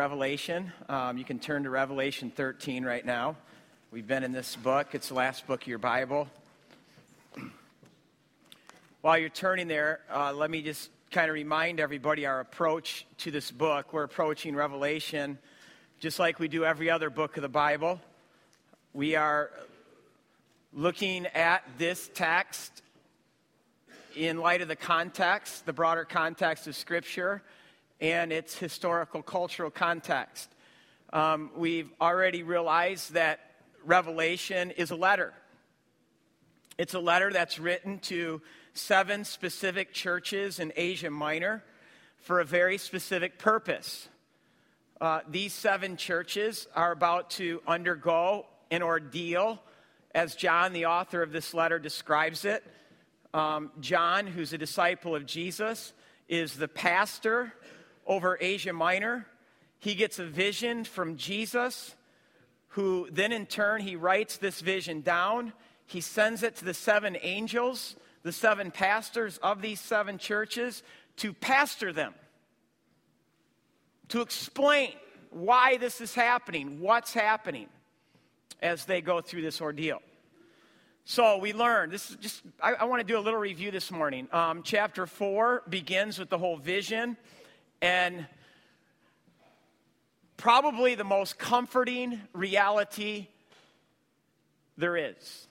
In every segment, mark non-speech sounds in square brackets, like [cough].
Revelation. Um, you can turn to Revelation 13 right now. We've been in this book, it's the last book of your Bible. While you're turning there, uh, let me just kind of remind everybody our approach to this book. We're approaching Revelation just like we do every other book of the Bible. We are looking at this text in light of the context, the broader context of Scripture and its historical cultural context. Um, we've already realized that Revelation is a letter. It's a letter that's written to seven specific churches in Asia Minor for a very specific purpose. Uh, these seven churches are about to undergo an ordeal, as John, the author of this letter, describes it. Um, John, who's a disciple of Jesus, is the pastor over Asia Minor. He gets a vision from Jesus, who then in turn he writes this vision down. He sends it to the seven angels, the seven pastors of these seven churches, to pastor them, to explain why this is happening, what's happening as they go through this ordeal. So we learn. this is just, I, I want to do a little review this morning. Um, chapter 4 begins with the whole vision and probably the most comforting reality there is.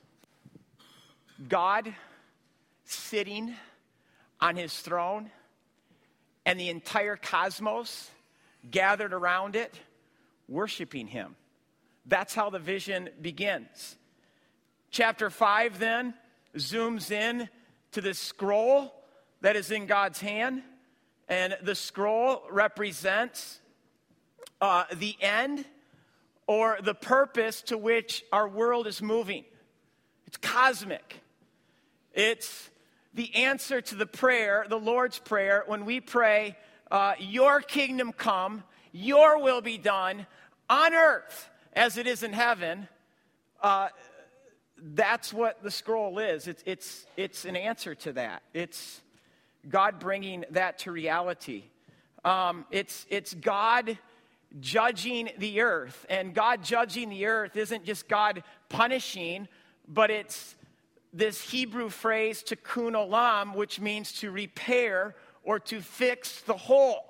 God sitting on his throne and the entire cosmos gathered around it, worshiping him. That's how the vision begins. Chapter 5 then zooms in to the scroll that is in God's hand and the scroll represents uh, the end or the purpose to which our world is moving. It's cosmic. It's the answer to the prayer, the Lord's Prayer, when we pray, uh, Your kingdom come, Your will be done on earth as it is in heaven. Uh, that's what the scroll is. It's, it's, it's an answer to that. It's God bringing that to reality. Um, it's, it's God judging the earth. And God judging the earth isn't just God punishing, but it's this Hebrew phrase, tikkun olam, which means to repair or to fix the whole.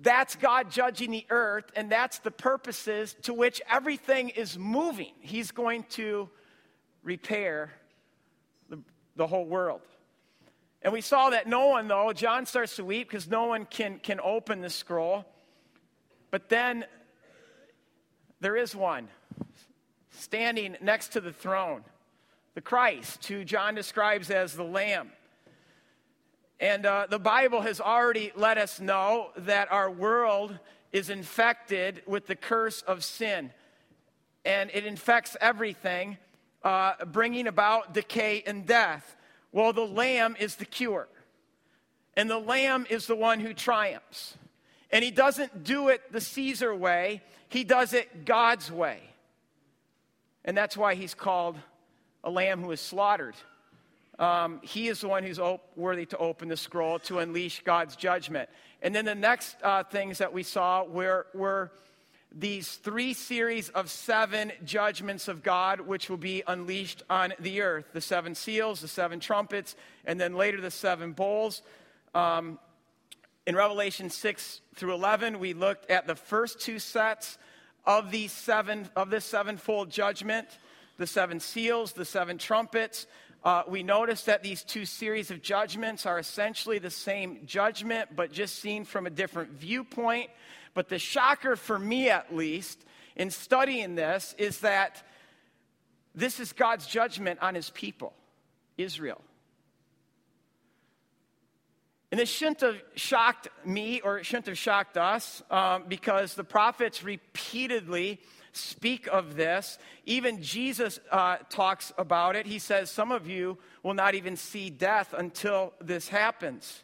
That's God judging the earth, and that's the purposes to which everything is moving. He's going to repair the, the whole world. And we saw that no one, though, John starts to weep because no one can, can open the scroll. But then there is one standing next to the throne, the Christ, who John describes as the Lamb. And uh, the Bible has already let us know that our world is infected with the curse of sin. And it infects everything, uh, bringing about decay and death. Well, the lamb is the cure. And the lamb is the one who triumphs. And he doesn't do it the Caesar way, he does it God's way. And that's why he's called a lamb who is slaughtered. Um, he is the one who's op- worthy to open the scroll to unleash God's judgment. And then the next uh, things that we saw were, were these three series of seven judgments of God, which will be unleashed on the earth the seven seals, the seven trumpets, and then later the seven bowls. Um, in Revelation 6 through 11, we looked at the first two sets of these seven of this sevenfold judgment the seven seals, the seven trumpets. Uh, we noticed that these two series of judgments are essentially the same judgment, but just seen from a different viewpoint. But the shocker for me, at least, in studying this, is that this is God's judgment on his people, Israel. And this shouldn't have shocked me or it shouldn't have shocked us um, because the prophets repeatedly speak of this. Even Jesus uh, talks about it. He says, Some of you will not even see death until this happens.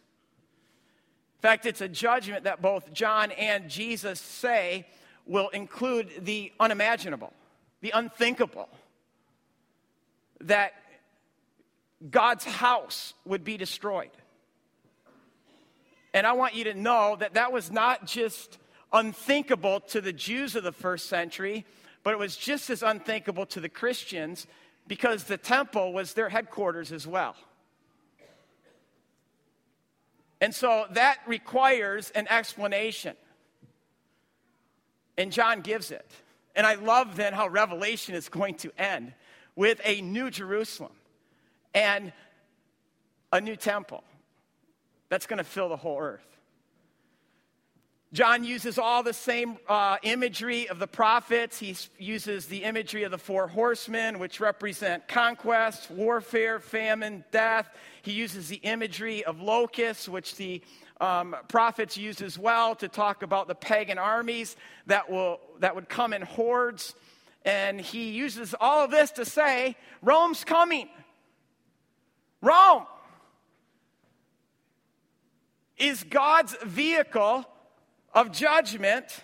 In fact, it's a judgment that both John and Jesus say will include the unimaginable, the unthinkable. That God's house would be destroyed. And I want you to know that that was not just unthinkable to the Jews of the first century, but it was just as unthinkable to the Christians because the temple was their headquarters as well. And so that requires an explanation. And John gives it. And I love then how Revelation is going to end with a new Jerusalem and a new temple that's going to fill the whole earth. John uses all the same uh, imagery of the prophets. He uses the imagery of the four horsemen, which represent conquest, warfare, famine, death. He uses the imagery of locusts, which the um, prophets use as well to talk about the pagan armies that, will, that would come in hordes. And he uses all of this to say, Rome's coming. Rome is God's vehicle of judgment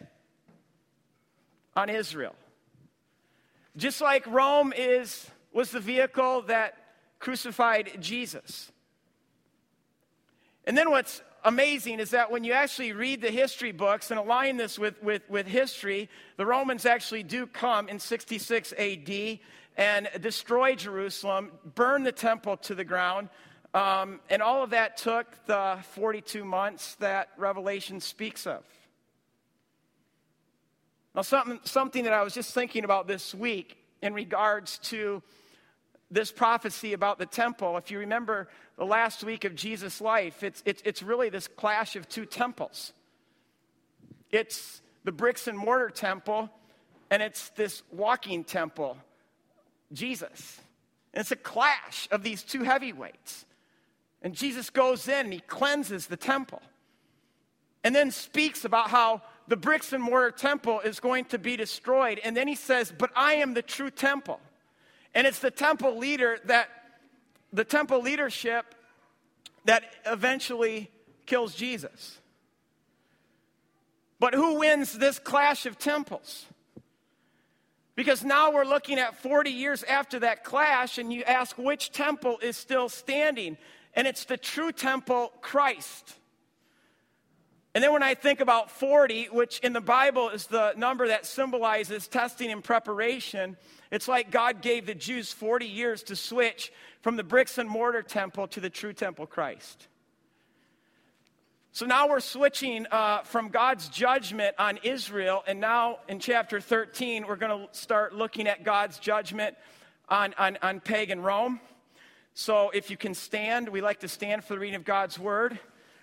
on Israel. Just like Rome is, was the vehicle that crucified Jesus. And then what's amazing is that when you actually read the history books and align this with, with, with history, the Romans actually do come in 66 AD and destroy Jerusalem, burn the temple to the ground. Um, and all of that took the 42 months that Revelation speaks of. Now, something, something that I was just thinking about this week in regards to this prophecy about the temple, if you remember the last week of Jesus' life, it's, it's, it's really this clash of two temples. It's the bricks and mortar temple, and it's this walking temple, Jesus. And it's a clash of these two heavyweights. And Jesus goes in and he cleanses the temple. And then speaks about how the bricks and mortar temple is going to be destroyed. And then he says, But I am the true temple. And it's the temple leader that, the temple leadership that eventually kills Jesus. But who wins this clash of temples? Because now we're looking at 40 years after that clash, and you ask which temple is still standing. And it's the true temple, Christ. And then when I think about 40, which in the Bible is the number that symbolizes testing and preparation, it's like God gave the Jews 40 years to switch from the bricks and mortar temple to the true temple Christ. So now we're switching uh, from God's judgment on Israel, and now in chapter 13, we're going to start looking at God's judgment on, on, on pagan Rome. So if you can stand, we like to stand for the reading of God's word.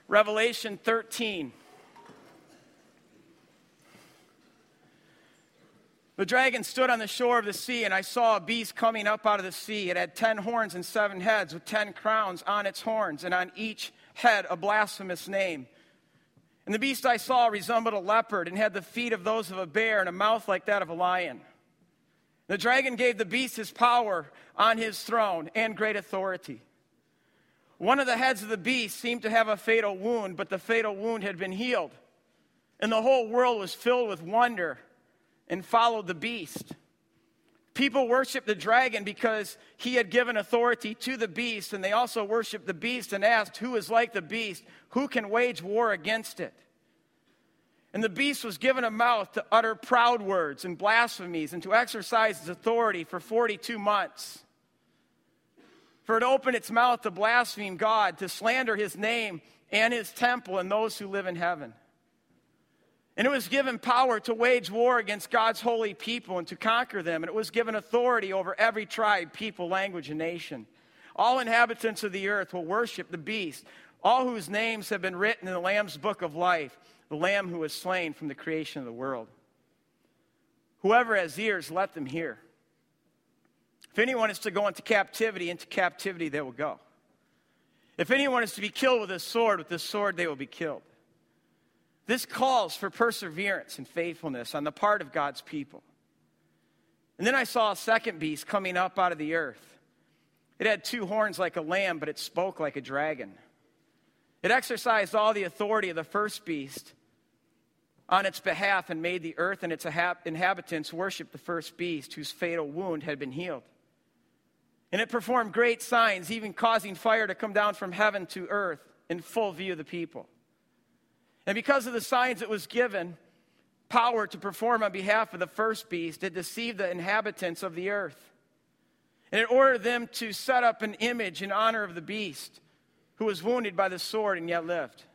Revelation 13. The dragon stood on the shore of the sea, and I saw a beast coming up out of the sea. It had ten horns and seven heads, with ten crowns on its horns, and on each head a blasphemous name. And the beast I saw resembled a leopard, and had the feet of those of a bear, and a mouth like that of a lion. The dragon gave the beast his power on his throne and great authority. One of the heads of the beast seemed to have a fatal wound, but the fatal wound had been healed. And the whole world was filled with wonder and followed the beast. People worshiped the dragon because he had given authority to the beast, and they also worshiped the beast and asked, Who is like the beast? Who can wage war against it? And the beast was given a mouth to utter proud words and blasphemies and to exercise its authority for 42 months. For it opened its mouth to blaspheme God, to slander his name and his temple and those who live in heaven. And it was given power to wage war against God's holy people and to conquer them. And it was given authority over every tribe, people, language, and nation. All inhabitants of the earth will worship the beast, all whose names have been written in the Lamb's book of life, the Lamb who was slain from the creation of the world. Whoever has ears, let them hear. If anyone is to go into captivity, into captivity they will go. If anyone is to be killed with a sword, with the sword they will be killed. This calls for perseverance and faithfulness on the part of God's people. And then I saw a second beast coming up out of the earth. It had two horns like a lamb, but it spoke like a dragon. It exercised all the authority of the first beast on its behalf and made the earth and its inhabitants worship the first beast whose fatal wound had been healed. And it performed great signs, even causing fire to come down from heaven to earth in full view of the people. And because of the signs it was given, power to perform on behalf of the first beast, it deceived the inhabitants of the earth. And it ordered them to set up an image in honor of the beast, who was wounded by the sword and yet lived.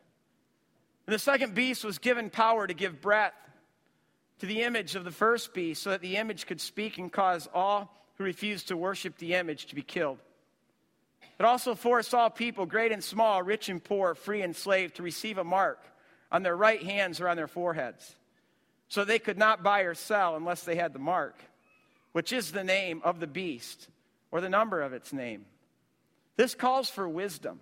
And the second beast was given power to give breath to the image of the first beast, so that the image could speak and cause all who refused to worship the image to be killed. It also forced all people, great and small, rich and poor, free and slave, to receive a mark on their right hands or on their foreheads. So they could not buy or sell unless they had the mark, which is the name of the beast or the number of its name. This calls for wisdom.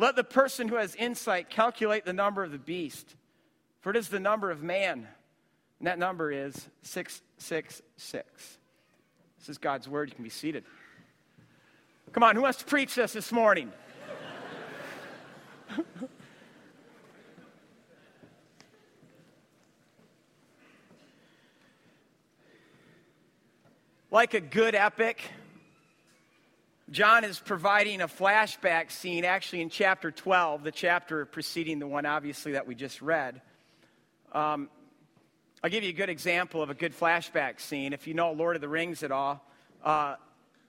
Let the person who has insight calculate the number of the beast, for it is the number of man, and that number is 666. This is God's word. You can be seated. Come on, who wants to preach this this morning? [laughs] like a good epic, John is providing a flashback scene actually in chapter 12, the chapter preceding the one, obviously, that we just read. Um, I'll give you a good example of a good flashback scene. If you know Lord of the Rings at all, uh,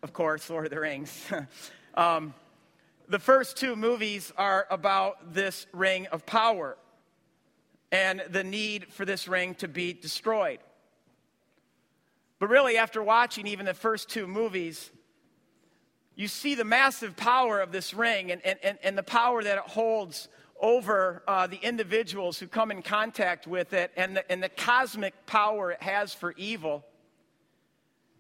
of course, Lord of the Rings. [laughs] um, the first two movies are about this ring of power and the need for this ring to be destroyed. But really, after watching even the first two movies, you see the massive power of this ring and, and, and the power that it holds over uh, the individuals who come in contact with it and the, and the cosmic power it has for evil.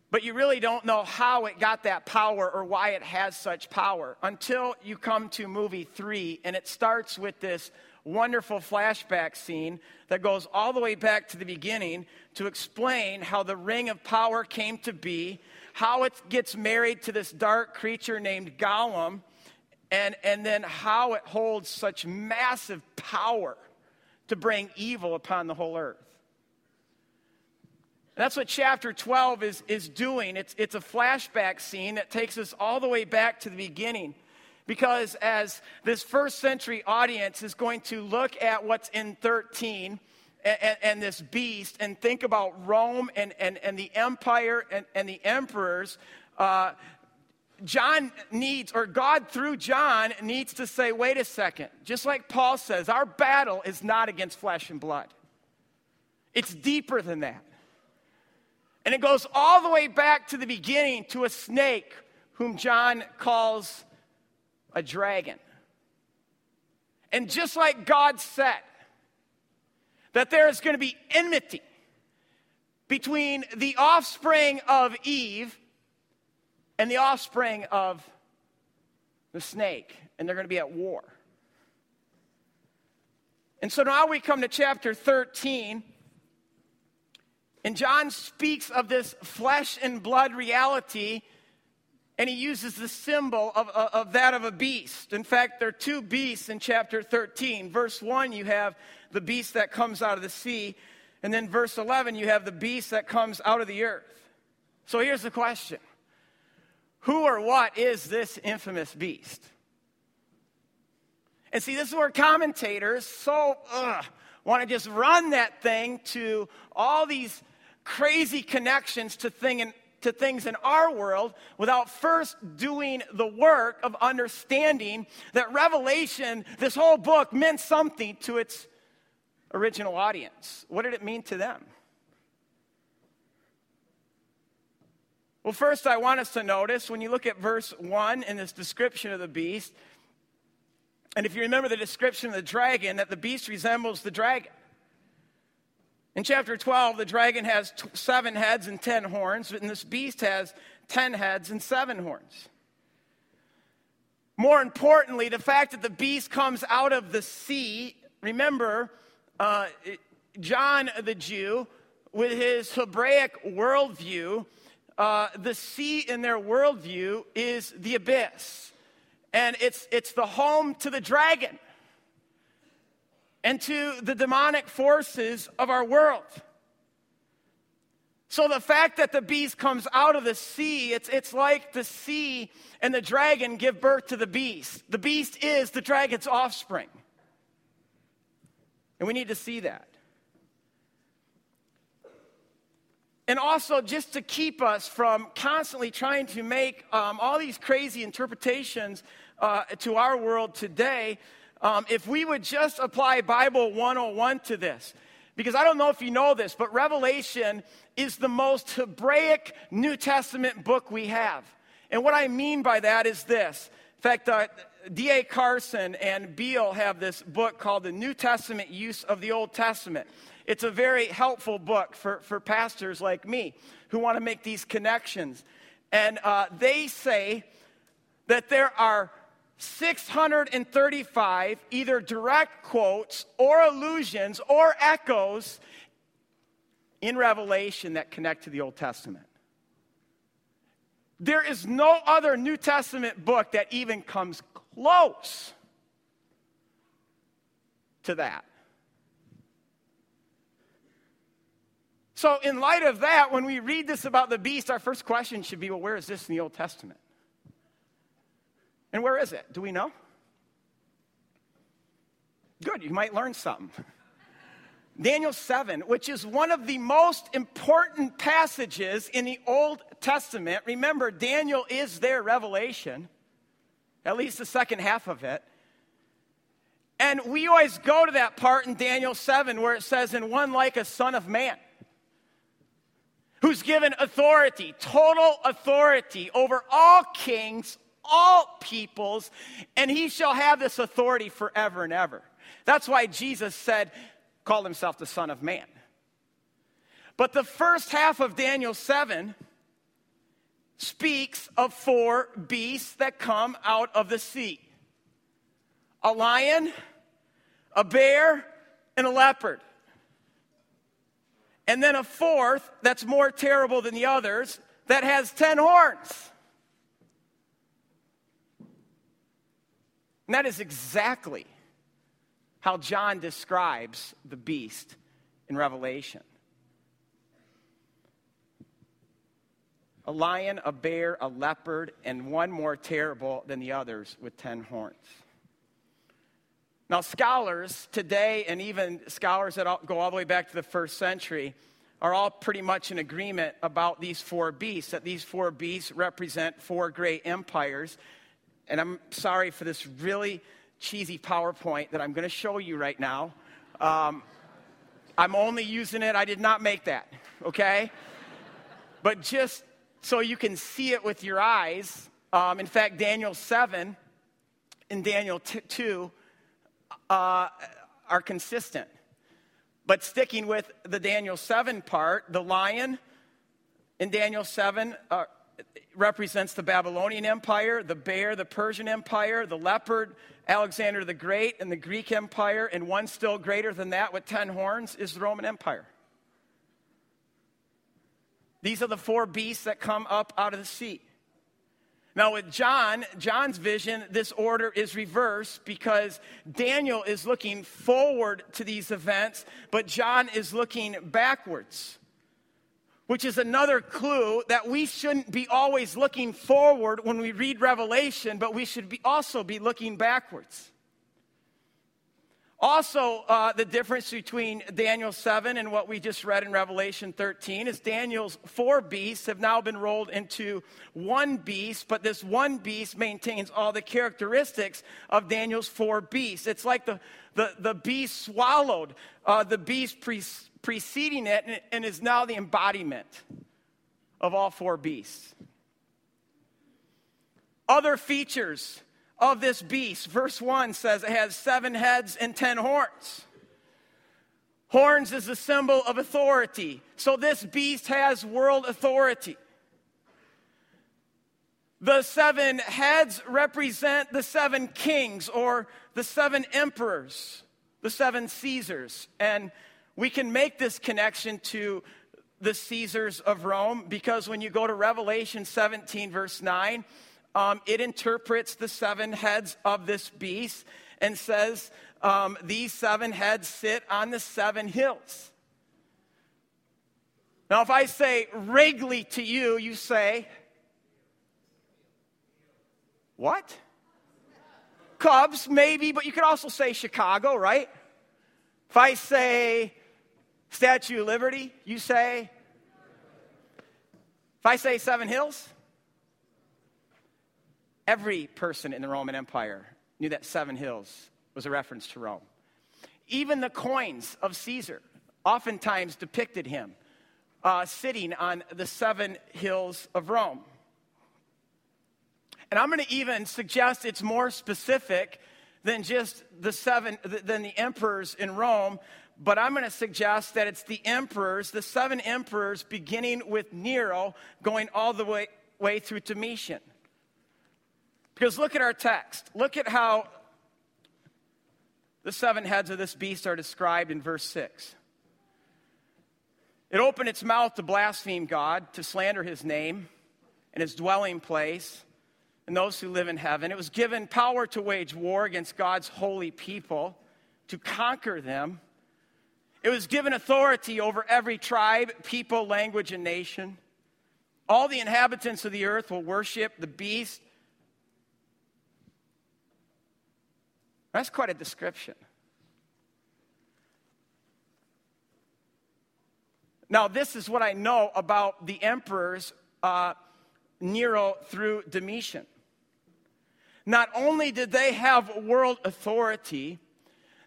But you really don't know how it got that power or why it has such power until you come to movie three, and it starts with this wonderful flashback scene that goes all the way back to the beginning to explain how the ring of power came to be, how it gets married to this dark creature named Gollum, and, and then how it holds such massive power to bring evil upon the whole earth. That's what chapter 12 is, is doing. It's, it's a flashback scene that takes us all the way back to the beginning. Because as this first century audience is going to look at what's in 13 and, and, this beast and think about Rome and, and, and the empire and, and the emperors, uh, John needs, or God through John needs to say, wait a second. Just like Paul says, our battle is not against flesh and blood, it's deeper than that. And it goes all the way back to the beginning to a snake whom John calls a dragon. And just like God said, that there is going to be enmity between the offspring of Eve and the offspring of the snake, and they're going to be at war. And so now we come to chapter 13, and John speaks of this flesh and blood reality and he uses the symbol of, of, of, that of a beast. In fact, there are two beasts in chapter 13. Verse 1, you have the beast that comes out of the sea, and then verse 11, you have the beast that comes out of the earth. So here's the question Who or what is this infamous beast? And see, this is where commentators so want to just run that thing to all these crazy connections to thing to things in our world without first doing the work of understanding that Revelation, this whole book, meant something to its original audience. What did it mean to them? Well, first, I want us to notice when you look at verse 1 in this description of the beast, and if you remember the description of the dragon, that the beast resembles the dragon. In chapter 12, the dragon has t- seven heads and ten horns, and this beast has ten heads and seven horns. More importantly, the fact that the beast comes out of the sea, remember, uh, John the Jew, with his Hebraic worldview, uh, the sea in their worldview is the abyss. And it's, it's the home to the dragon and to the demonic forces of our world. So the fact that the beast comes out of the sea, it's, it's like the sea and the dragon give birth to the beast. The beast is the dragon's offspring. And we need to see that. And also, just to keep us from constantly trying to make um, all these crazy interpretations uh, to our world today, um, if we would just apply Bible 101 to this. Because I don't know if you know this, but Revelation is the most Hebraic New Testament book we have. And what I mean by that is this. In fact, uh, D.A. Carson and Beale have this book called The New Testament Use of the Old Testament. It's a very helpful book for, for pastors like me who want to make these connections. And uh, they say that there are 635 either direct quotes or allusions or echoes in Revelation that connect to the Old Testament. There is no other New Testament book that even comes close to that. So, in light of that, when we read this about the beast, our first question should be well, where is this in the Old Testament? And where is it? Do we know? Good, you might learn something. [laughs] Daniel 7, which is one of the most important passages in the Old Testament. Remember, Daniel is their revelation, at least the second half of it. And we always go to that part in Daniel 7 where it says, In one like a son of man, who's given authority, total authority over all kings, all peoples, and he shall have this authority forever and ever. That's why Jesus said, called himself the Son of Man. But the first half of Daniel 7 speaks of four beasts that come out of the sea a lion, a bear, and a leopard. And then a fourth that's more terrible than the others that has 10 horns. And that is exactly how John describes the beast in Revelation a lion, a bear, a leopard, and one more terrible than the others with 10 horns. Now, scholars today, and even scholars that go all the way back to the first century, are all pretty much in agreement about these four beasts, that these four beasts represent four great empires and I'm sorry for this really cheesy PowerPoint that I'm going to show you right now. Um, I'm only using it, I did not make that, okay? but just so you can see it with your eyes, um, in fact, Daniel 7 and Daniel t- 2 uh, are consistent. But sticking with the Daniel 7 part, the lion in Daniel 7 uh, represents the Babylonian Empire, the bear, the Persian Empire, the leopard, Alexander the Great, and the Greek Empire, and one still greater than that with 10 horns is the Roman Empire. These are the four beasts that come up out of the sea. Now, with John, John's vision, this order is reversed because Daniel is looking forward to these events, but John is looking backwards which is another clue that we shouldn't be always looking forward when we read Revelation, but we should be also be looking backwards. Also, uh, the difference between Daniel 7 and what we just read in Revelation 13 is Daniel's four beasts have now been rolled into one beast, but this one beast maintains all the characteristics of Daniel's four beasts. It's like the, the, the beast swallowed uh, the beast pre- preceding it and, is now the embodiment of all four beasts. Other features of this beast, verse 1 says it has seven heads and ten horns. Horns is a symbol of authority. So this beast has world authority. The seven heads represent the seven kings or the seven emperors, the seven Caesars. And we can make this connection to the Caesars of Rome because when you go to Revelation 17, verse 9, um, it interprets the seven heads of this beast and says, um, These seven heads sit on the seven hills. Now, if I say Wrigley to you, you say, What? Cubs, maybe, but you could also say Chicago, right? If I say Statue of Liberty, you say? If I say Seven Hills, every person in the Roman Empire knew that Seven Hills was a reference to Rome. Even the coins of Caesar oftentimes depicted him uh, sitting on the seven hills of Rome. And I'm going to even suggest it's more specific than just the seven, than the emperors in Rome, but I'm going to suggest that it's the emperors, the seven emperors, beginning with Nero, going all the way, way through Domitian. Because look at our text. Look at how the seven heads of this beast are described in verse 6. It opened its mouth to blaspheme God, to slander his name and his dwelling place and those who live in heaven. It was given power to wage war against God's holy people, to conquer them. It was given authority over every tribe, people, language, and nation. All the inhabitants of the earth will worship the beast That's quite a description. Now, this is what I know about the emperors uh, Nero through Domitian. Not only did they have world authority,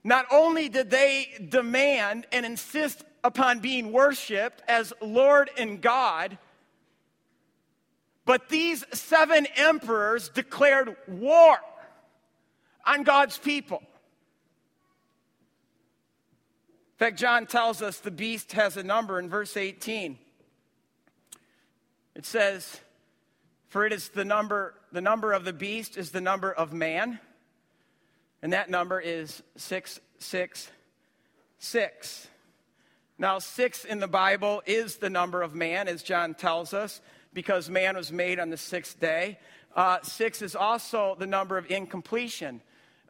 not only did they demand and insist upon being worshiped as Lord and God, but these seven emperors declared war on God's people. In fact, John tells us the beast has a number in verse 18. It says, For it is the number, the number of the beast is the number of man, and that number is 666. Now, six in the Bible is the number of man, as John tells us, because man was made on the sixth day. Uh, six is also the number of incompletion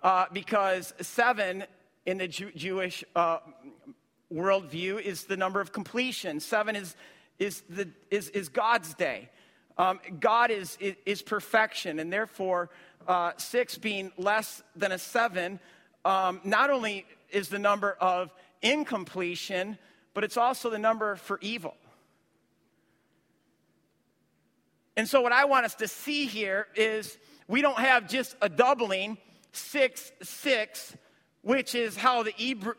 uh, because seven in the Jew- Jewish uh, worldview is the number of completion. Seven is, is, the, is, is God's day. Um, God is, is, is, perfection, and therefore, uh, six being less than a seven, um, not only is the number of incompletion, but it's also the number for evil. And so, what I want us to see here is we don't have just a doubling 6 6, which is how the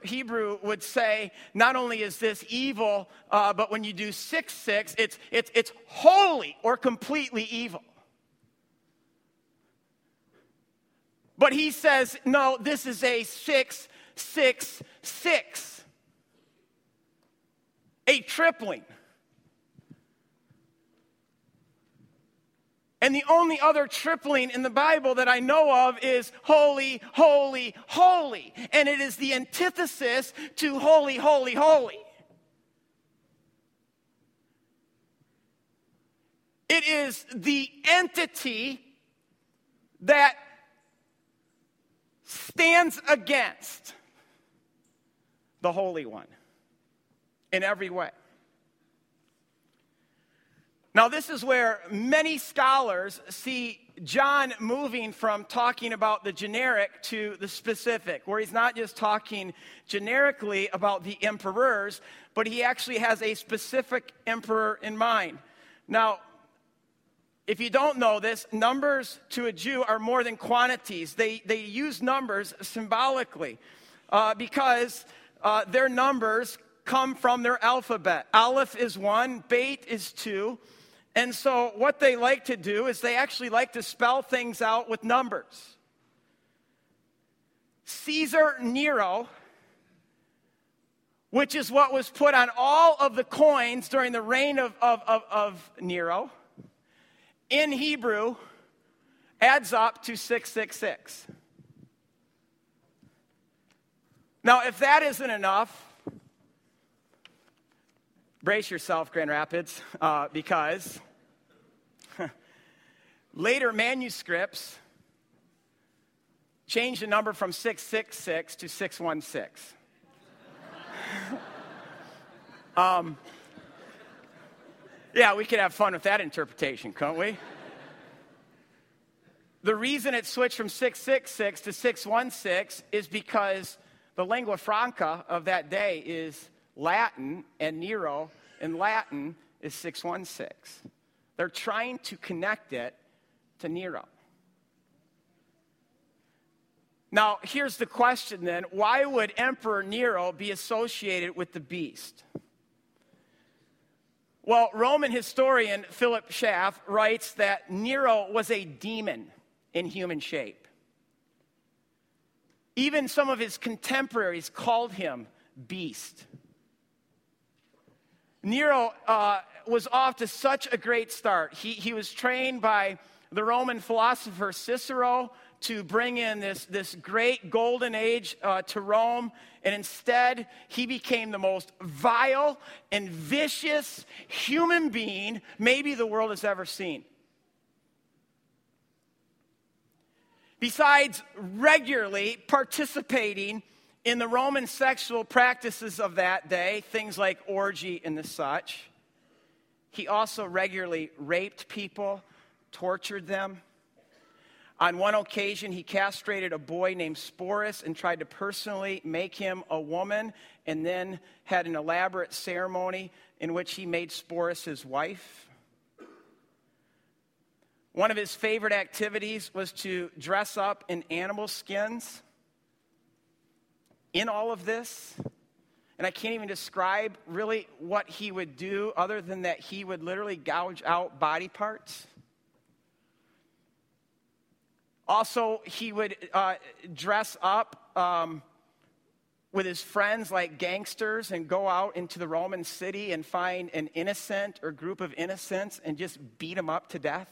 Hebrew would say not only is this evil, uh, but when you do 6 6, it's, it's, it's wholly or completely evil. But he says, no, this is a 6 6 6, a tripling. And the only other tripling in the Bible that I know of is holy, holy, holy. And it is the antithesis to holy, holy, holy. It is the entity that stands against the Holy One in every way. Now, this is where many scholars see John moving from talking about the generic to the specific, where he's not just talking generically about the emperors, but he actually has a specific emperor in mind. Now, if you don't know this, numbers to a Jew are more than quantities. They, they use numbers symbolically uh, because uh, their numbers come from their alphabet. Aleph is one, Beit is two. And so, what they like to do is they actually like to spell things out with numbers. Caesar Nero, which is what was put on all of the coins during the reign of, of, of, of Nero, in Hebrew adds up to 666. Now, if that isn't enough, brace yourself, Grand Rapids, uh, because [laughs] later manuscripts changed the number from 666 to 616. [laughs] um, yeah, we could have fun with that interpretation, couldn't we? The reason it switched from 666 to 616 is because The lingua franca of that day is Latin, and Nero in Latin is 616. They're trying to connect it to Nero. Now, here's the question then why would Emperor Nero be associated with the beast? Well, Roman historian Philip Schaff writes that Nero was a demon in human shape. Even some of his contemporaries called him beast. Nero uh, was off to such a great start. He, he was trained by the Roman philosopher Cicero to bring in this, this great golden age uh, to Rome, and instead he became the most vile and vicious human being maybe the world has ever seen. Besides regularly participating in the Roman sexual practices of that day, things like orgy and the such, he also regularly raped people, tortured them. On one occasion, he castrated a boy named Sporus and tried to personally make him a woman, and then had an elaborate ceremony in which he made Sporus his wife. One of his favorite activities was to dress up in animal skins in all of this, and I can't even describe really what he would do other than that he would literally gouge out body parts. Also, he would uh, dress up um, with his friends like gangsters and go out into the Roman city and find an innocent or group of innocents and just beat them up to death.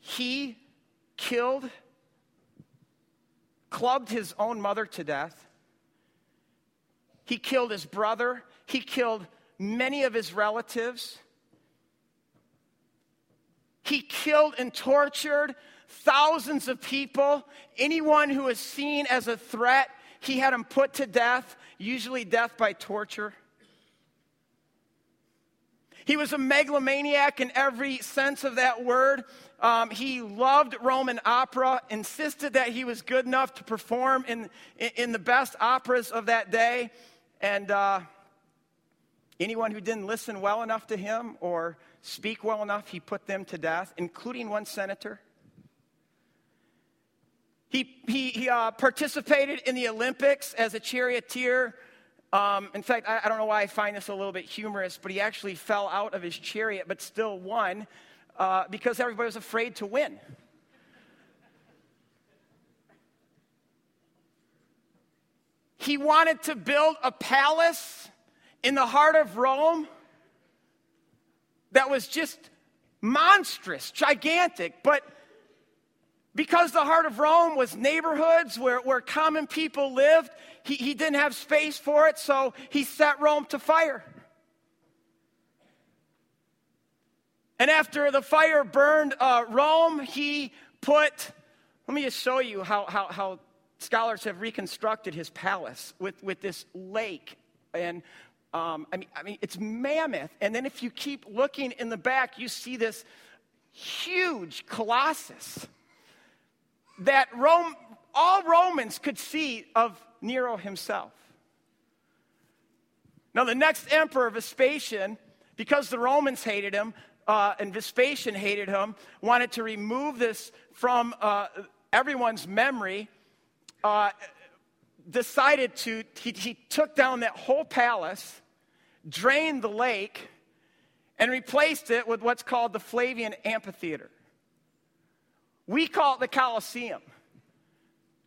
He killed clubbed his own mother to death. He killed his brother. He killed many of his relatives. He killed and tortured thousands of people. Anyone who was seen as a threat, he had them put to death, usually death by torture. He was a megalomaniac in every sense of that word. Um, he loved Roman opera, insisted that he was good enough to perform in, in the best operas of that day. And uh, anyone who didn't listen well enough to him or speak well enough, he put them to death, including one senator. He, he, he uh, participated in the Olympics as a charioteer. Um, in fact, I, I, don't know why I find this a little bit humorous, but he actually fell out of his chariot, but still won uh, because everybody was afraid to win. He wanted to build a palace in the heart of Rome that was just monstrous, gigantic, but because the heart of Rome was neighborhoods where, where common people lived, he, he didn't have space for it, so he set Rome to fire. And after the fire burned uh, Rome, he put, let me just show you how, how, how scholars have reconstructed his palace with, with this lake. And um, I, mean, I mean, it's mammoth. And then if you keep looking in the back, you see this huge colossus that Rome, all Romans could see of Nero himself. Now, the next emperor, Vespasian, because the Romans hated him, uh, and Vespasian hated him, wanted to remove this from uh, everyone's memory, uh, decided to, he, he took down that whole palace, drained the lake, and replaced it with what's called the Flavian Amphitheater. We call it the Colosseum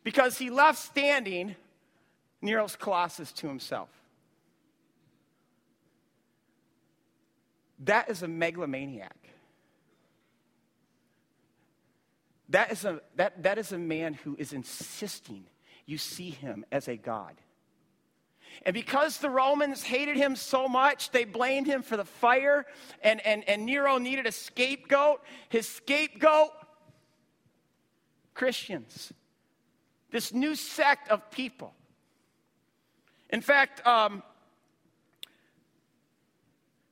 because he left standing Nero's Colossus to himself. That is a megalomaniac. That is a, that, that is a man who is insisting you see him as a God. And because the Romans hated him so much, they blamed him for the fire, and, and, and Nero needed a scapegoat. His scapegoat, Christians. This new sect of people. In fact, um,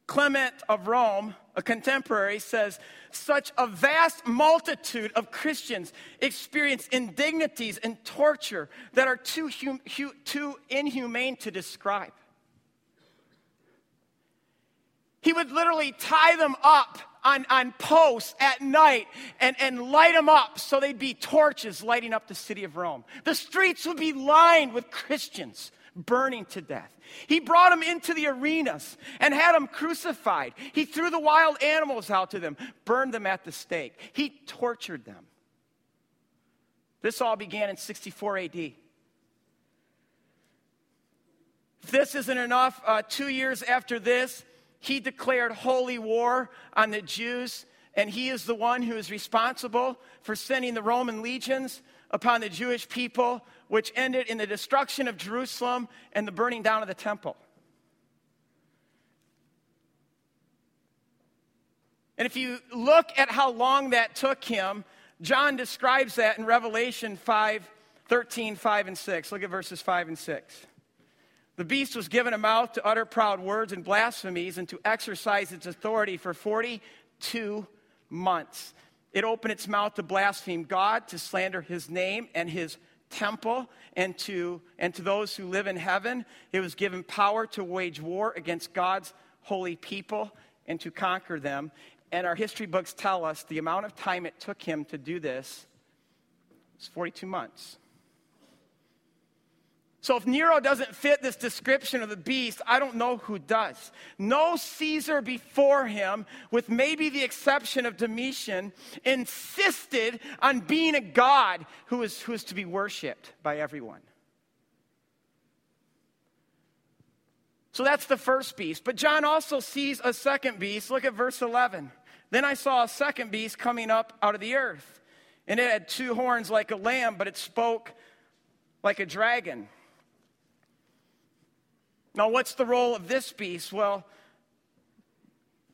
Clement of Rome, a contemporary, says such a vast multitude of Christians experience indignities and torture that are too, hum, hu, too inhumane to describe. He would literally tie them up on, on posts at night and, and light them up so they'd be torches lighting up the city of Rome. The streets would be lined with Christians burning to death. He brought them into the arenas and had them crucified. He threw the wild animals out to them, burned them at the stake. He tortured them. This all began in 64 AD. If this isn't enough, uh, two years after this, he declared holy war on the Jews, and he is the one who is responsible for sending the Roman legions upon the Jewish people, which ended in the destruction of Jerusalem and the burning down of the temple. And if you look at how long that took him, John describes that in Revelation 5 13, 5, and 6. Look at verses 5 and 6. The beast was given a mouth to utter proud words and blasphemies and to exercise its authority for 42 months. It opened its mouth to blaspheme God, to slander his name and his temple, and to, and to those who live in heaven. It was given power to wage war against God's holy people and to conquer them. And our history books tell us the amount of time it took him to do this was 42 months. So if Nero doesn't fit this description of the beast, I don't know who does. No Caesar before him, with maybe the exception of Domitian, insisted on being a god who is, who is to be worshiped by everyone. So that's the first beast. But John also sees a second beast. Look at verse 11. Then I saw a second beast coming up out of the earth, and it had two horns like a lamb, but it spoke like a dragon. Now, what's the role of this beast? Well,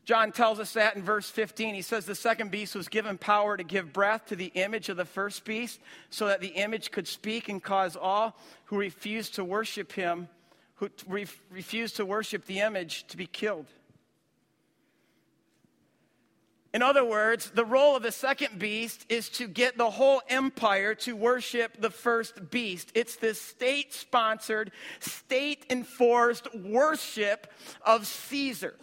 John tells us that in verse 15. He says the second beast was given power to give breath to the image of the first beast, so that the image could speak and cause all who refused to worship him, who refused to worship the image, to be killed. In other words, the role of the second beast is to get the whole empire to worship the first beast. It's this state sponsored, state enforced worship of Caesar.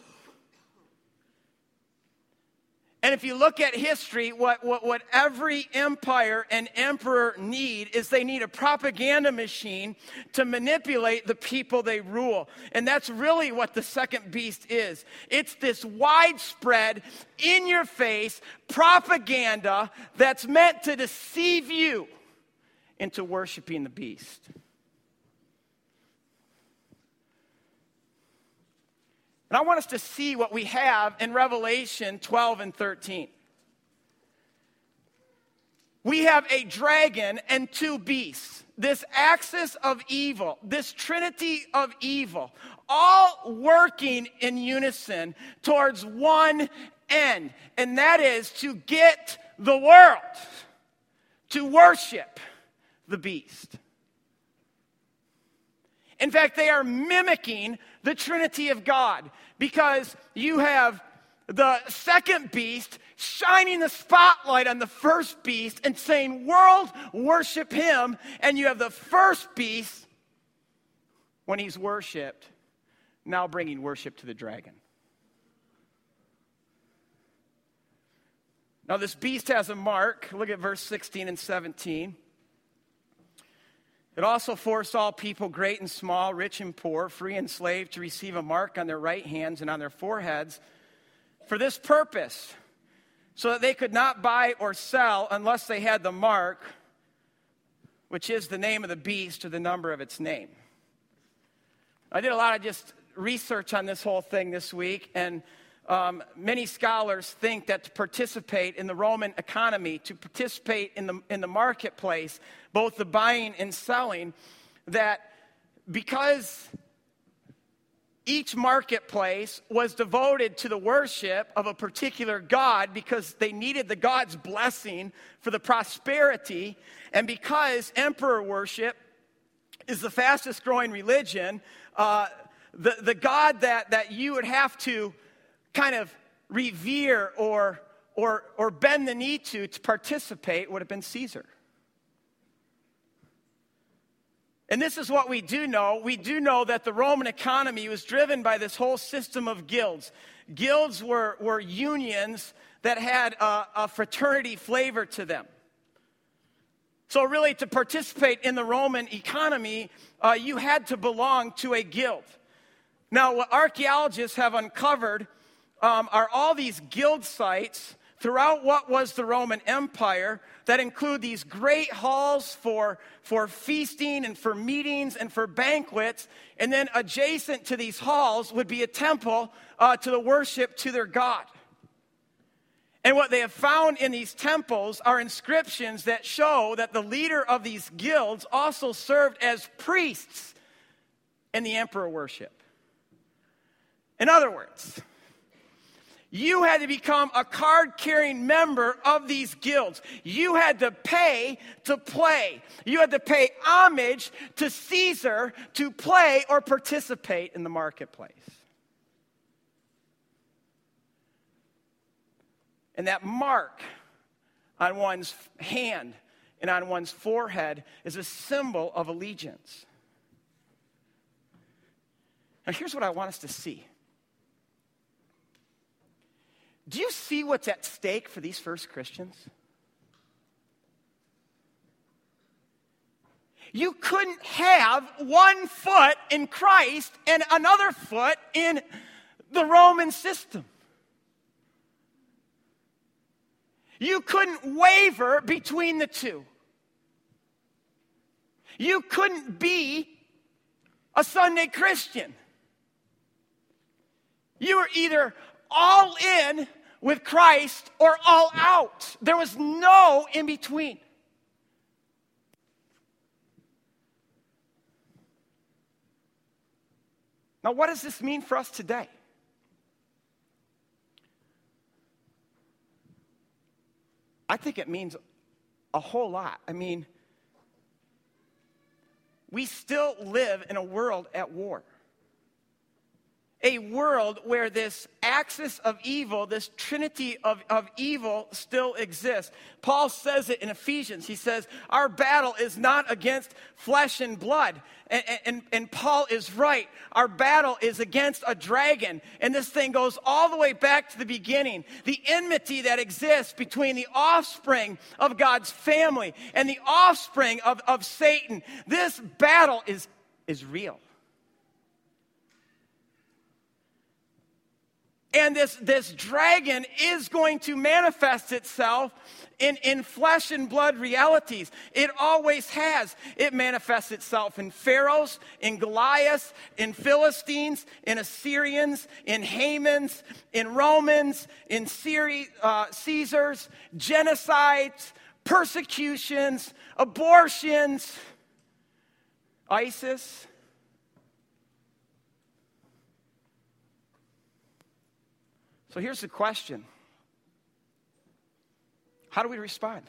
And if you look at history, what, what, what every empire and emperor need is they need a propaganda machine to manipulate the people they rule. And that's really what the second beast is. It's this widespread, in your face propaganda that's meant to deceive you into worshiping the beast. And I want us to see what we have in Revelation 12 and 13. We have a dragon and two beasts, this axis of evil, this trinity of evil, all working in unison towards one end, and that is to get the world to worship the beast. In fact, they are mimicking the Trinity of God because you have the second beast shining the spotlight on the first beast and saying, World, worship him. And you have the first beast, when he's worshiped, now bringing worship to the dragon. Now, this beast has a mark. Look at verse 16 and 17. It also forced all people, great and small, rich and poor, free and slave, to receive a mark on their right hands and on their foreheads for this purpose, so that they could not buy or sell unless they had the mark, which is the name of the beast or the number of its name. I did a lot of just research on this whole thing this week, and um, many scholars think that to participate in the Roman economy, to participate in the, in the marketplace, both the buying and selling, that because each marketplace was devoted to the worship of a particular god because they needed the god's blessing for the prosperity, and because emperor worship is the fastest growing religion, uh, the, the god that, that you would have to kind of revere or, or, or bend the knee to to participate would have been Caesar. And this is what we do know. We do know that the Roman economy was driven by this whole system of guilds. Guilds were, were unions that had a, a fraternity flavor to them. So, really, to participate in the Roman economy, uh, you had to belong to a guild. Now, what archaeologists have uncovered um, are all these guild sites throughout what was the Roman Empire that include these great halls for, for feasting and for meetings and for banquets. And then adjacent to these halls would be a temple uh, to the worship to their God. And what they have found in these temples are inscriptions that show that the leader of these guilds also served as priests in the emperor worship. In other words, you had to become a card carrying member of these guilds. You had to pay to play. You had to pay homage to Caesar to play or participate in the marketplace. And that mark on one's hand and on one's forehead is a symbol of allegiance. Now, here's what I want us to see. Do you see what's at stake for these first Christians? You couldn't have one foot in Christ and another foot in the Roman system. You couldn't waver between the two. You couldn't be a Sunday Christian. You were either all in with Christ or all out. There was no in between. Now, what does this mean for us today? I think it means a whole lot. I mean, we still live in a world at war a world where this axis of evil, this trinity of, of evil still exists. Paul says it in Ephesians. He says, Our battle is not against flesh and blood. And, and, and Paul is right. Our battle is against a dragon. And this thing goes all the way back to the beginning. The enmity that exists between the offspring of God's family and the offspring of, of Satan. This battle is, is real. And this, this dragon is going to manifest itself in, in flesh and blood realities. It always has. It manifests itself in Pharaohs, in Goliath, in Philistines, in Assyrians, in Hamans, in Romans, in uh, Caesars, genocides, persecutions, abortions, ISIS. So here's the question. How do we respond?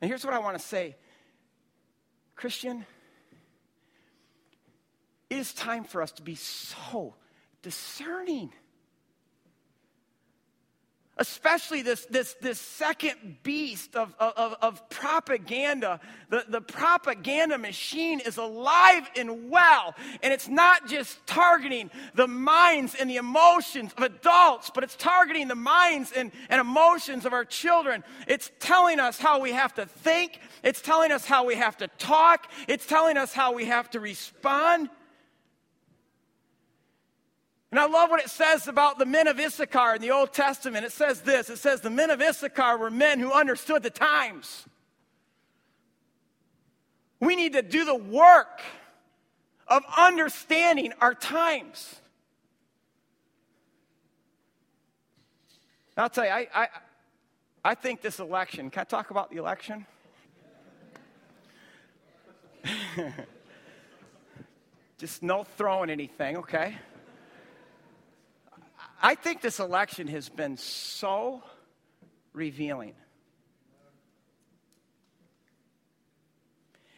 And here's what I want to say. Christian, it is time for us to be so discerning especially this, this, this second beast of, of, of propaganda. The, the propaganda machine is alive and well, and it's not just targeting the minds and the emotions of adults, but it's targeting the minds and, and emotions of our children. It's telling us how we have to think, it's telling us how we have to talk, it's telling us how we have to respond. And I love what it says about the men of Issachar in the Old Testament. It says this it says, The men of Issachar were men who understood the times. We need to do the work of understanding our times. I'll tell you, I, I, I think this election, can I talk about the election? [laughs] Just no throwing anything, okay? I think this election has been so revealing.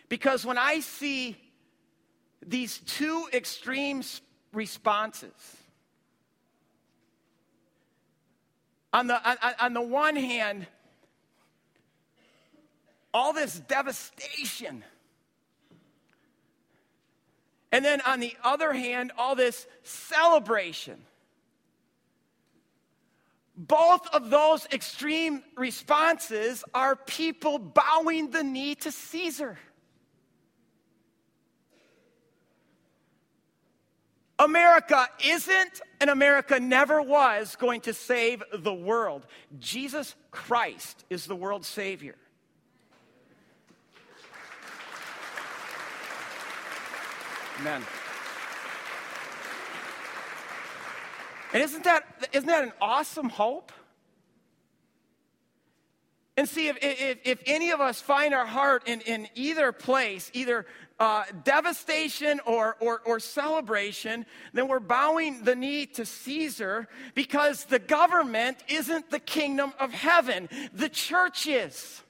Because when I see these two extreme responses. On the, on, on the one hand, all this devastation. And then on the other hand, all this celebration. Both of those extreme responses are people bowing the knee to Caesar. America isn't and America never was going to save the world. Jesus Christ is the world's Savior. Amen. And isn't that, isn't that an awesome hope? And see, if, if, if any of us find our heart in, in either place, either uh, devastation or, or, or celebration, then we're bowing the knee to Caesar because the government isn't the kingdom of heaven, the church is.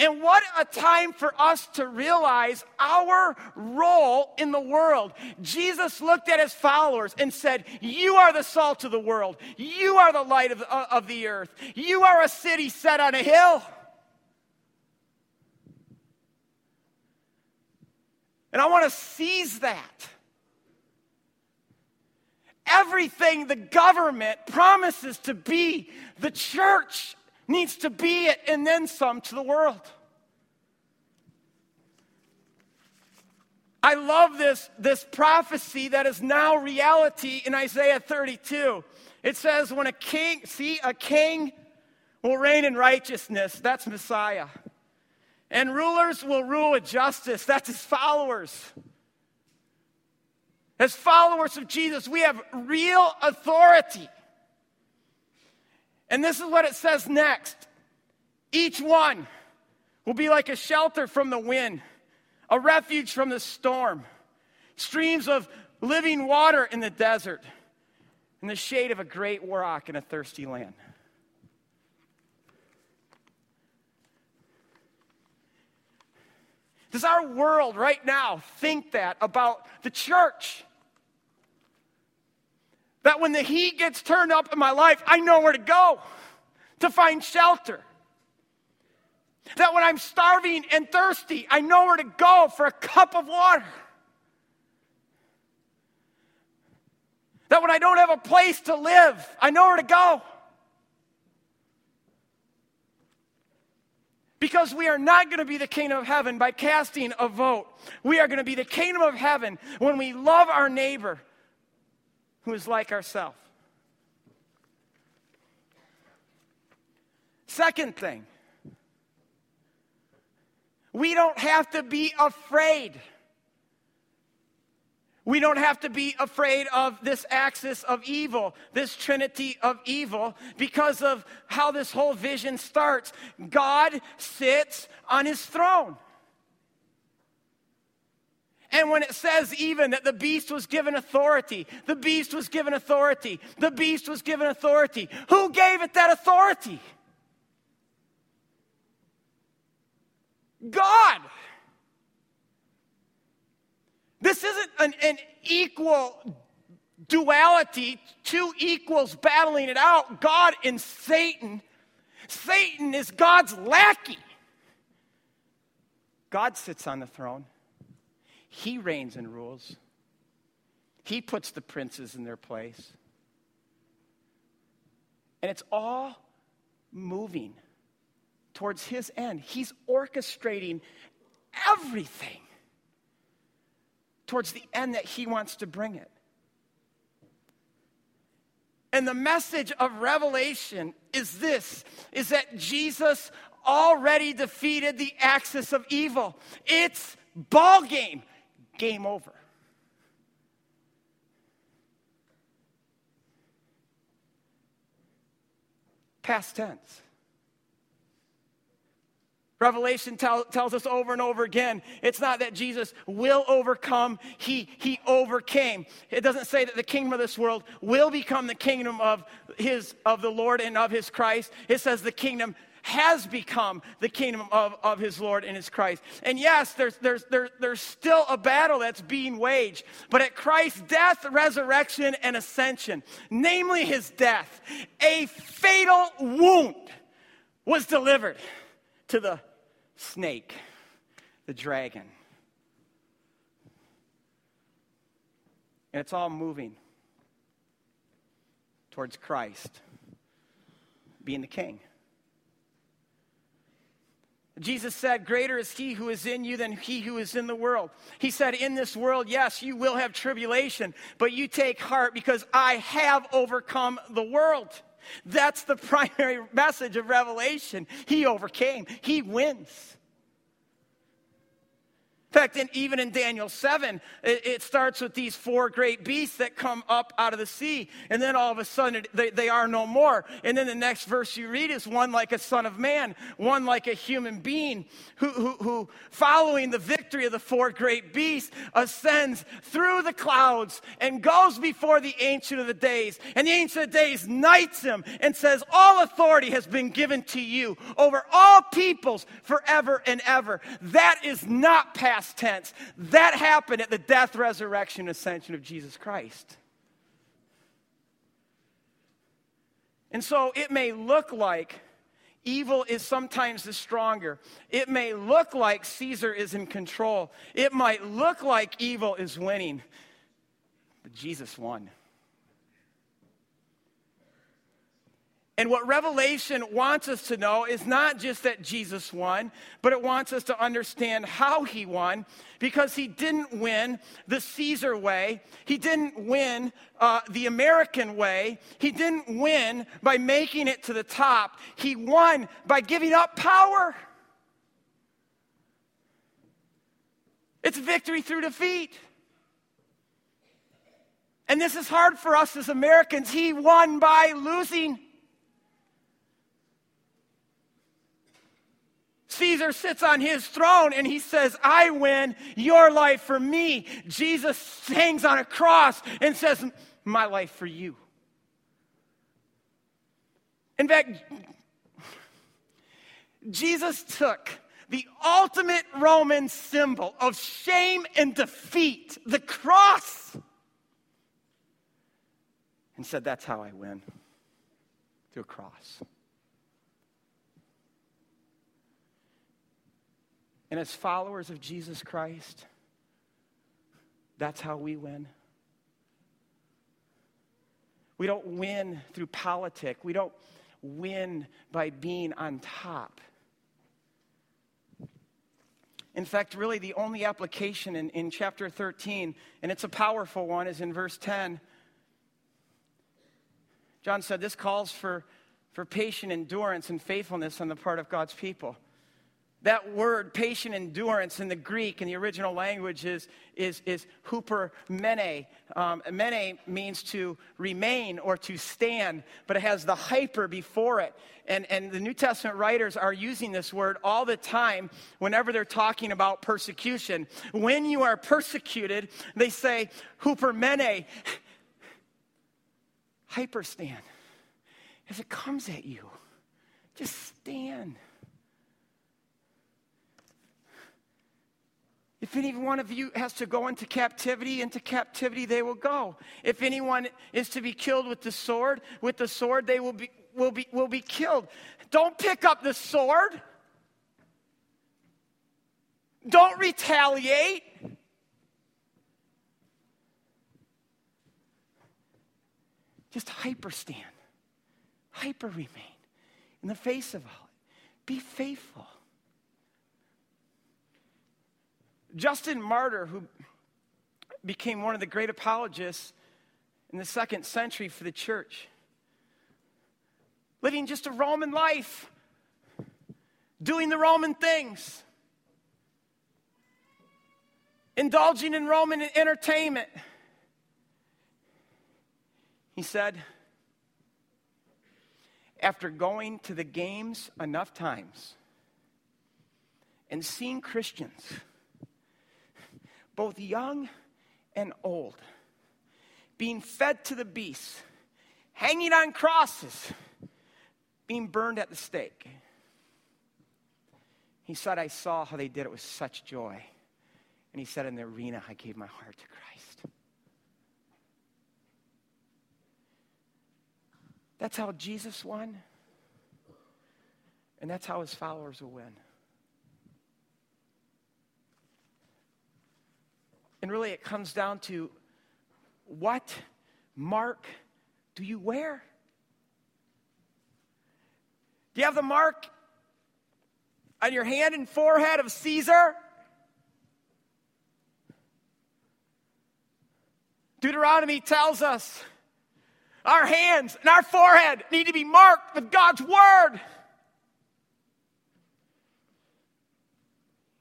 And what a time for us to realize our role in the world. Jesus looked at his followers and said, You are the salt of the world. You are the light of, uh, of the earth. You are a city set on a hill. And I want to seize that. Everything the government promises to be, the church needs to be it and then some to the world. I love this, this prophecy that is now reality in Isaiah 32. It says, When a king, see, a king will reign in righteousness, that's Messiah. And rulers will rule with justice, that's his followers. As followers of Jesus, we have real authority. And this is what it says next each one will be like a shelter from the wind, a refuge from the storm, streams of living water in the desert, in the shade of a great rock in a thirsty land. Does our world right now think that about the church? That when the heat gets turned up in my life, I know where to go to find shelter. That when I'm starving and thirsty, I know where to go for a cup of water. That when I don't have a place to live, I know where to go. Because we are not going to be the kingdom of heaven by casting a vote. We are going to be the kingdom of heaven when we love our neighbor who is like ourselves. Second thing, we don't have to be afraid. We don't have to be afraid of this axis of evil, this trinity of evil, because of how this whole vision starts. God sits on his throne. And when it says even that the beast was given authority, the beast was given authority, the beast was given authority, who gave it that authority? God. This isn't an, an equal duality, two equals battling it out, God and Satan. Satan is God's lackey. God sits on the throne. He reigns and rules. He puts the princes in their place. And it's all moving towards his end. He's orchestrating everything towards the end that he wants to bring it. And the message of Revelation is this is that Jesus already defeated the axis of evil. It's ball game game over. Past tense. Revelation tell, tells us over and over again it's not that Jesus will overcome, he, he overcame. It doesn't say that the kingdom of this world will become the kingdom of, his, of the Lord and of his Christ. It says the kingdom has become the kingdom of, of his Lord and his Christ. And yes, there's, there's, there, there's still a battle that's being waged. But at Christ's death, resurrection, and ascension, namely his death, a fatal wound was delivered to the snake, the dragon. And it's all moving towards Christ being the king. Jesus said, Greater is he who is in you than he who is in the world. He said, In this world, yes, you will have tribulation, but you take heart because I have overcome the world. That's the [laughs] primary message of Revelation. He overcame, he wins. In fact, in, even in Daniel 7, it, it, starts with these four great beasts that come up out of the sea. And then all of a sudden, they, they are no more. And then the next verse you read is one like a son of man, one like a human being, who, who, who following the victory of the four great beasts, ascends through the clouds and goes before the Ancient of the Days. And the Ancient of the Days knights him and says, All authority has been given to you over all peoples forever and ever. That is not past past tense. That happened at the death, resurrection, ascension of Jesus Christ. And so it may look like evil is sometimes the stronger. It may look like Caesar is in control. It might look like evil is winning. But Jesus won. And what Revelation wants us to know is not just that Jesus won, but it wants us to understand how he won because he didn't win the Caesar way. He didn't win uh, the American way. He didn't win by making it to the top. He won by giving up power. It's victory through defeat. And this is hard for us as Americans. He won by losing. Caesar sits on his throne and he says, I win your life for me. Jesus hangs on a cross and says, My life for you. In fact, Jesus took the ultimate Roman symbol of shame and defeat, the cross, and said, That's how I win through a cross. And as followers of Jesus Christ, that's how we win. We don't win through politics. We don't win by being on top. In fact, really, the only application in, in chapter 13, and it's a powerful one, is in verse 10. John said this calls for, for patient endurance and faithfulness on the part of God's people. That word, patient endurance, in the Greek, in the original language, is, is, is huper mene. Um, mene means to remain or to stand, but it has the hyper before it. And, and the New Testament writers are using this word all the time whenever they're talking about persecution. When you are persecuted, they say huper mene, hyper stand. As it comes at you, just stand. If any one of you has to go into captivity, into captivity they will go. If anyone is to be killed with the sword, with the sword they will be, will be, will be killed. Don't pick up the sword. Don't retaliate. Just hyper stand, hyper remain in the face of all. Be faithful. Justin Martyr, who became one of the great apologists in the second century for the church, living just a Roman life, doing the Roman things, indulging in Roman entertainment. He said, after going to the games enough times and seeing Christians both young and old, being fed to the beasts, hanging on crosses, being burned at the stake. He said, I saw how they did it with such joy. And he said, In the arena, I gave my heart to Christ. That's how Jesus won. And that's how his followers will win. And really, it comes down to what mark do you wear? Do you have the mark on your hand and forehead of Caesar? Deuteronomy tells us our hands and our forehead need to be marked with God's word.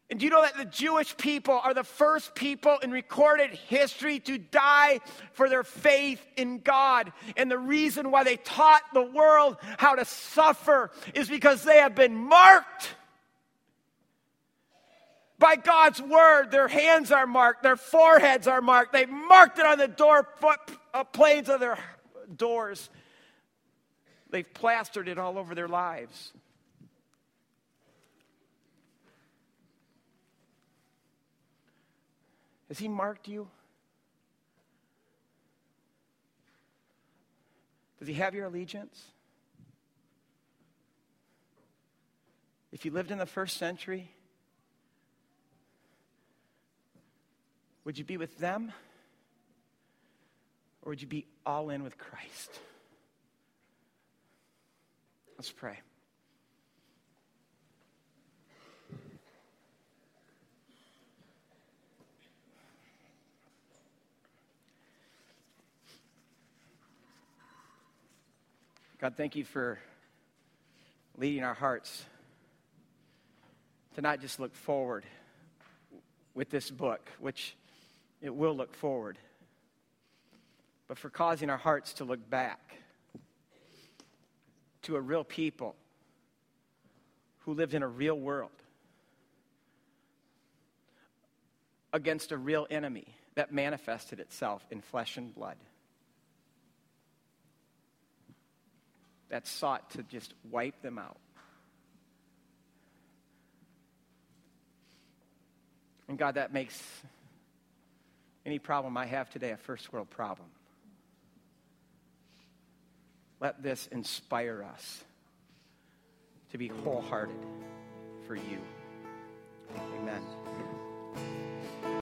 And do you know that the Jewish people are the first people in recorded history to die for their faith in God? And the reason why they taught the world how to suffer is because they have been marked by God's word. Their hands are marked, their foreheads are marked. They've marked it on the door uh, planes of their doors. They've plastered it all over their lives. Has He marked you? Does He have your allegiance? If you lived in the first century, would you be with them? Or would you be all in with Christ? Let's pray. God, thank you for leading our hearts to not just look forward with this book, which it will look forward, but for causing our hearts to look back to a real people who lived in a real world against a real enemy that manifested itself in flesh and blood. That sought to just wipe them out. And God, that makes any problem I have today a first world problem. Let this inspire us to be wholehearted for you. Amen.